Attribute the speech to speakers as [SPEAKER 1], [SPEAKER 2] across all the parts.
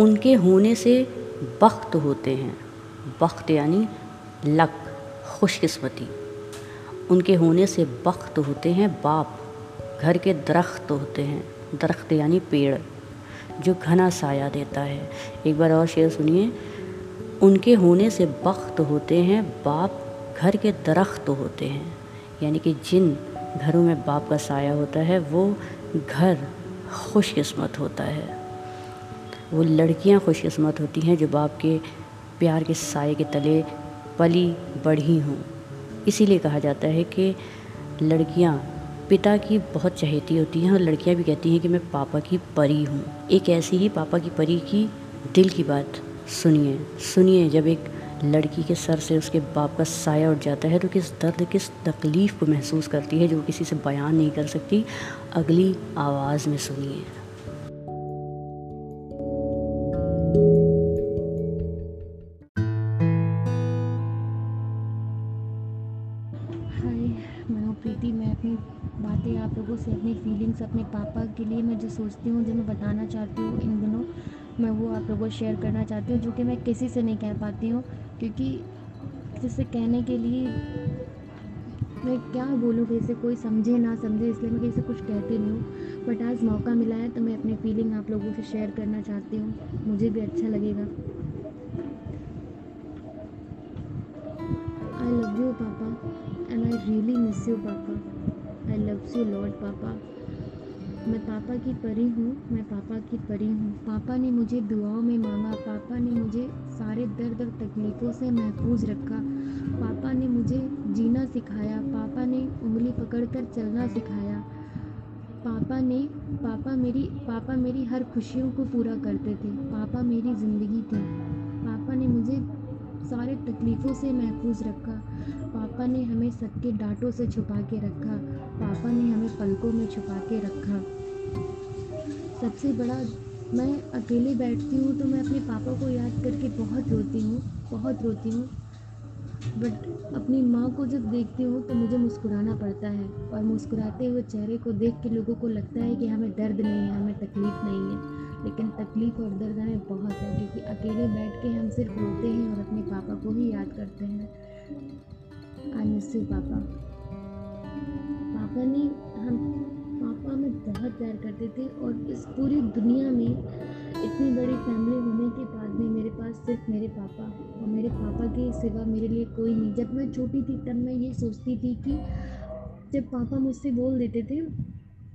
[SPEAKER 1] उनके होने से बख्त होते हैं। बख्त यानी लक, खुशकिस्मती। उनके होने से बख्त होते हैं बाप। घर के दरख्त होते हैं। दरख्त यानी पेड़, जो घना साया देता है। एक बार और शेर सुनिए। उनके होने से बख्त होते हैं बाप। घर के दरख्त होते हैं। यानी कि जिन घरों में बाप का साया होता है, वो घर खुशकिस्मत होता है। वो लड़कियाँ खुशकिस्मत होती हैं जो बाप के प्यार के साए के तले पली बढ़ी हों। इसीलिए कहा जाता है कि लड़कियाँ पिता की बहुत चहेती होती हैं और लड़कियाँ भी कहती हैं कि मैं पापा की परी हूँ। एक ऐसी ही पापा की परी की दिल की बात सुनिए। सुनिए जब एक लड़की के सर से उसके बाप का साया उठ जाता है तो किस दर्द, किस तकलीफ़ को महसूस करती है जो किसी से बयान नहीं कर सकती। अगली आवाज़ में सुनिए।
[SPEAKER 2] प्रीति, मैं अपनी बातें आप लोगों से, अपनी फीलिंग्स अपने पापा के लिए मैं जो सोचती हूँ, जो मैं बताना चाहती हूँ इन दिनों, मैं वो आप लोगों को शेयर करना चाहती हूँ, जो कि मैं किसी से नहीं कह पाती हूँ, क्योंकि जिससे कहने के लिए मैं क्या बोलूँ कैसे कोई समझे ना समझे, इसलिए मैं किसी कुछ कहती नहीं हूँ। बट आज मौका मिला है तो मैं अपनी फीलिंग आप लोगों से शेयर करना चाहती हूँ, मुझे भी अच्छा लगेगा। You papa and I really miss you papa I love you lord पापा मैं पापा की परी हूँ, मैं पापा की परी हूँ। पापा ने मुझे दुआओं में मांगा, पापा ने मुझे सारे दर्द और तकलीफ़ों से महफूज रखा। पापा ने मुझे जीना सिखाया, पापा ने उंगली पकड़कर चलना सिखाया। पापा ने, पापा मेरी पापा मेरी हर खुशियों को पूरा करते थे। पापा मेरी ज़िंदगी थी। पापा ने मुझे सारे तकलीफ़ों से महफूज रखा। पापा ने हमें सबके डांटों से छुपा के रखा। पापा ने हमें पलकों में छुपा के रखा। सबसे बड़ा, मैं अकेले बैठती हूँ तो मैं अपने पापा को याद करके बहुत रोती हूँ, बहुत रोती हूँ। बट अपनी माँ को जब देखती हूँ तो मुझे मुस्कुराना पड़ता है और मुस्कुराते हुए चेहरे को देख के लोगों को लगता है कि हमें दर्द नहीं है, हमें तकलीफ़ नहीं है। लेकिन तकलीफ़ और दर्द हमें बहुत है, क्योंकि अकेले बैठ के हम सिर्फ़ रोते हैं और अपने पापा को ही याद करते हैं। आई पापा। पापा ने हम, पापा में बहुत प्यार करते थे और इस पूरी दुनिया में इतनी बड़ी फैमिली होने के बाद भी मेरे पास सिर्फ़ मेरे पापा और मेरे पापा के सिवा मेरे लिए कोई नहीं। जब मैं छोटी थी तब मैं ये सोचती थी कि जब पापा मुझसे बोल देते थे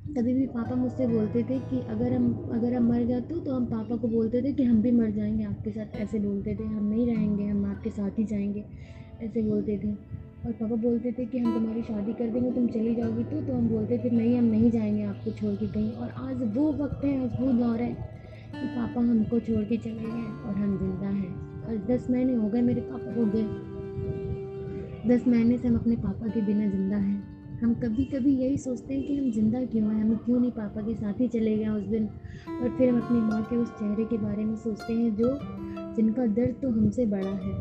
[SPEAKER 2] कभी भी पापा मुझसे बोलते थे कि अगर हम अगर हम मर जाते तो हम पापा को बोलते थे कि हम भी मर जाएँगे आपके साथ, ऐसे बोलते थे। हम नहीं रहेंगे, हम आपके साथ ही जाएँगे, ऐसे बोलते थे। और पापा बोलते थे कि हम तुम्हारी शादी कर देंगे, तुम चली जाओगी तो तो हम बोलते थे, नहीं, हम नहीं जाएँगे आपको छोड़ के कहीं। और आज वो वक्त है, आज वो दौर है कि पापा हमको छोड़ के चले गए और हम ज़िंदा हैं। और दस महीने हो गए मेरे पापा को गए दस महीने से हम अपने पापा के बिना ज़िंदा हैं। हम कभी कभी यही सोचते हैं कि हम ज़िंदा क्यों हैं? हम क्यों नहीं पापा के साथ ही चले गए उस दिन? और फिर हम अपनी माँ के उस चेहरे के बारे में सोचते हैं जो जिनका दर्द तो हमसे बड़ा है,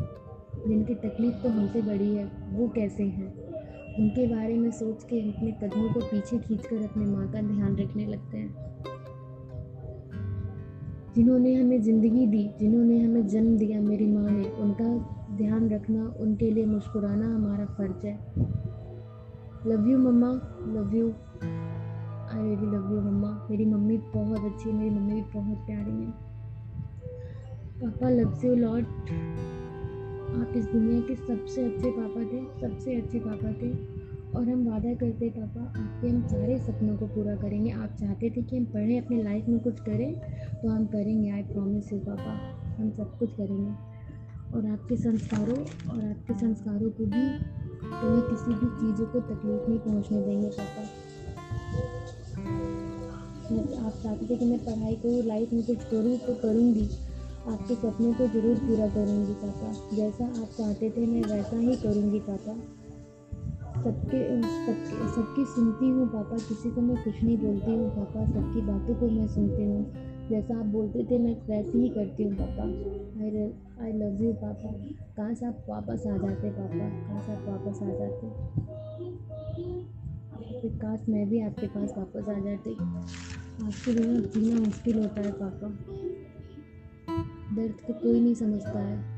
[SPEAKER 2] जिनकी तकलीफ़ तो हमसे बड़ी है, वो कैसे हैं? उनके बारे में सोच के हम अपने कदमों को पीछे खींचकर अपने माँ का ध्यान रखने लगते हैं। जिन्होंने हमें ज़िंदगी दी, जिन्होंने हमें जन्म दिया मेरी माँ ने, उनका ध्यान रखना, उनके लिए मुस्कुराना हमारा फ़र्ज़ है। Love you mamma love you I really love you mamma मेरी मम्मी बहुत अच्छी है, मेरी मम्मी भी बहुत प्यारी है। पापा लव यू लॉट आप इस दुनिया के सबसे अच्छे पापा थे, सबसे अच्छे पापा थे। और हम वादा करते पापा, आपके हम सारे सपनों को पूरा करेंगे। आप चाहते थे कि हम पढ़ें, अपने लाइफ में कुछ करें तो हम करेंगे आई प्रॉमिस यू पापा। हम सब कुछ करेंगे। और आपके संस्कारों, और आपके संस्कारों को भी कभी किसी भी चीज़ों को तकलीफ़ नहीं पहुँचने देंगे, पापा। आप चाहते थे कि मैं पढ़ाई करूँ लाइफ में कुछ करूँ तो करूँगी। आपके सपनों को ज़रूर पूरा करूँगी, पापा। जैसा आप चाहते थे, मैं वैसा ही करूँगी, पापा। सबके सबके सबकी सुनती हूँ, पापा। किसी को मैं कुछ नहीं बोलती हूँ, पापा। सबकी बातों को मैं सुनती हूँ। जैसा आप बोलते थे, मैं वैसे ही करती हूँ, पापा। आई आई लव यू पापा। कहाँ से आप वापस आ जाते, पापा? कहाँ से आप वापस आ जाते? काश मैं भी आपके पास वापस आ जाती। आपके बिना जीना मुश्किल होता है, पापा। दर्द को कोई नहीं समझता है।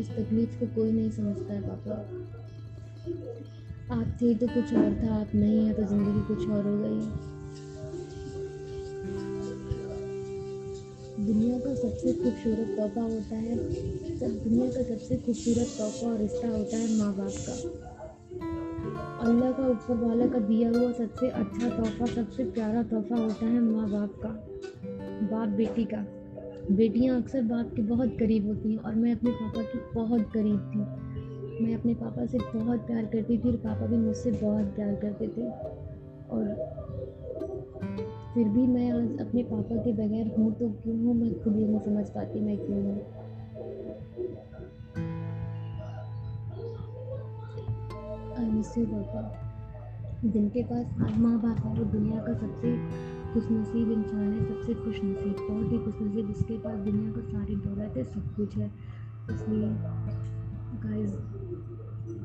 [SPEAKER 2] इस तकलीफ़ को कोई नहीं समझता है, पापा। आप थे तो कुछ और था, आप नहीं है तो ज़िंदगी कुछ और हो गई। दुनिया का सबसे खूबसूरत तोहफा होता है। सब दुनिया का सबसे खूबसूरत तोहफा और रिश्ता होता है माँ बाप का। अल्लाह का ऊपर वाला का दिया हुआ सबसे अच्छा तोहफा, सबसे प्यारा तोहफा होता है माँ बाप का बाप बेटी का। बेटियाँ अक्सर बाप के बहुत करीब होती हैं और मैं अपने पापा की बहुत करीब थी। मैं अपने पापा से बहुत प्यार करती थी और पापा भी मुझसे बहुत प्यार करते थे। और फिर भी मैं आज अपने पापा के बगैर हूँ तो क्यों हूँ मैं खुद ही नहीं समझ पाती मैं क्यों हूँ? आई मिस पापा, जिनके पास माँ बाप है, वो दुनिया का सबसे खुश नसीब इंसान है, सबसे खुश नसीब बहुत ही? खुश नसीब जिसके पास दुनिया का सारी दौलत है, सब कुछ है। इसलिए गाइस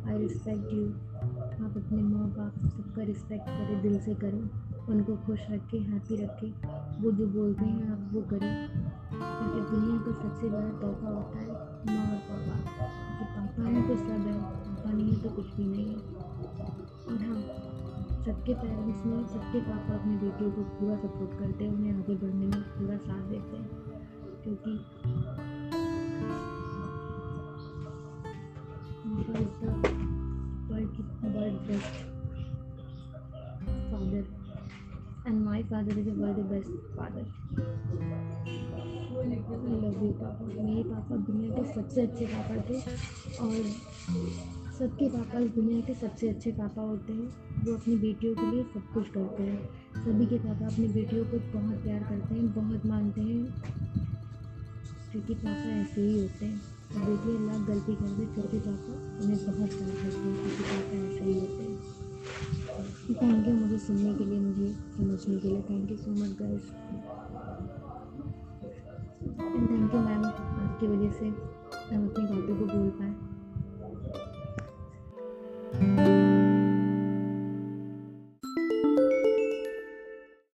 [SPEAKER 2] आई रिस्पेक्ट यू आप अपने माँ बाप सबका रिस्पेक्ट करें, दिल से करें। उनको खुश रखें हैप्पी रखें। वो जो बोलते हैं, आप वो करें। क्योंकि दुनिया का सबसे बड़ा तोहफा होता है माँ और पापा। कि पापा हैं तो सब है, पापा नहीं है तो कुछ भी नहीं है। और हाँ सबके पेरेंट्स में सबके पापा अपने बेटियों को पूरा सपोर्ट करते हैं, उन्हें आगे बढ़ने में पूरा साथ देते हैं। क्योंकि world father is world best father love you papa, मेरे पापा दुनिया के सबसे अच्छे पापा थे और सबके पापा इस दुनिया के सबसे अच्छे पापा होते हैं। वो अपनी बेटियों के लिए सब कुछ करते हैं। सभी के पापा अपनी बेटियों को बहुत प्यार करते हैं, बहुत मानते हैं। क्योंकि पापा ऐसे ही होते हैं। बेटी अल्लाह गलती कर दे, फिर भी पापा उन्हें बहुत प्यार करते हैं, क्योंकि पापा ऐसे ही होते हैं। थैंक यू मुझे सुनने के लिए, मुझे समझने के लिए. Thank you so much girls and thank you ma'am आपकी वजह से हम अपनी बातों को बोल पाए.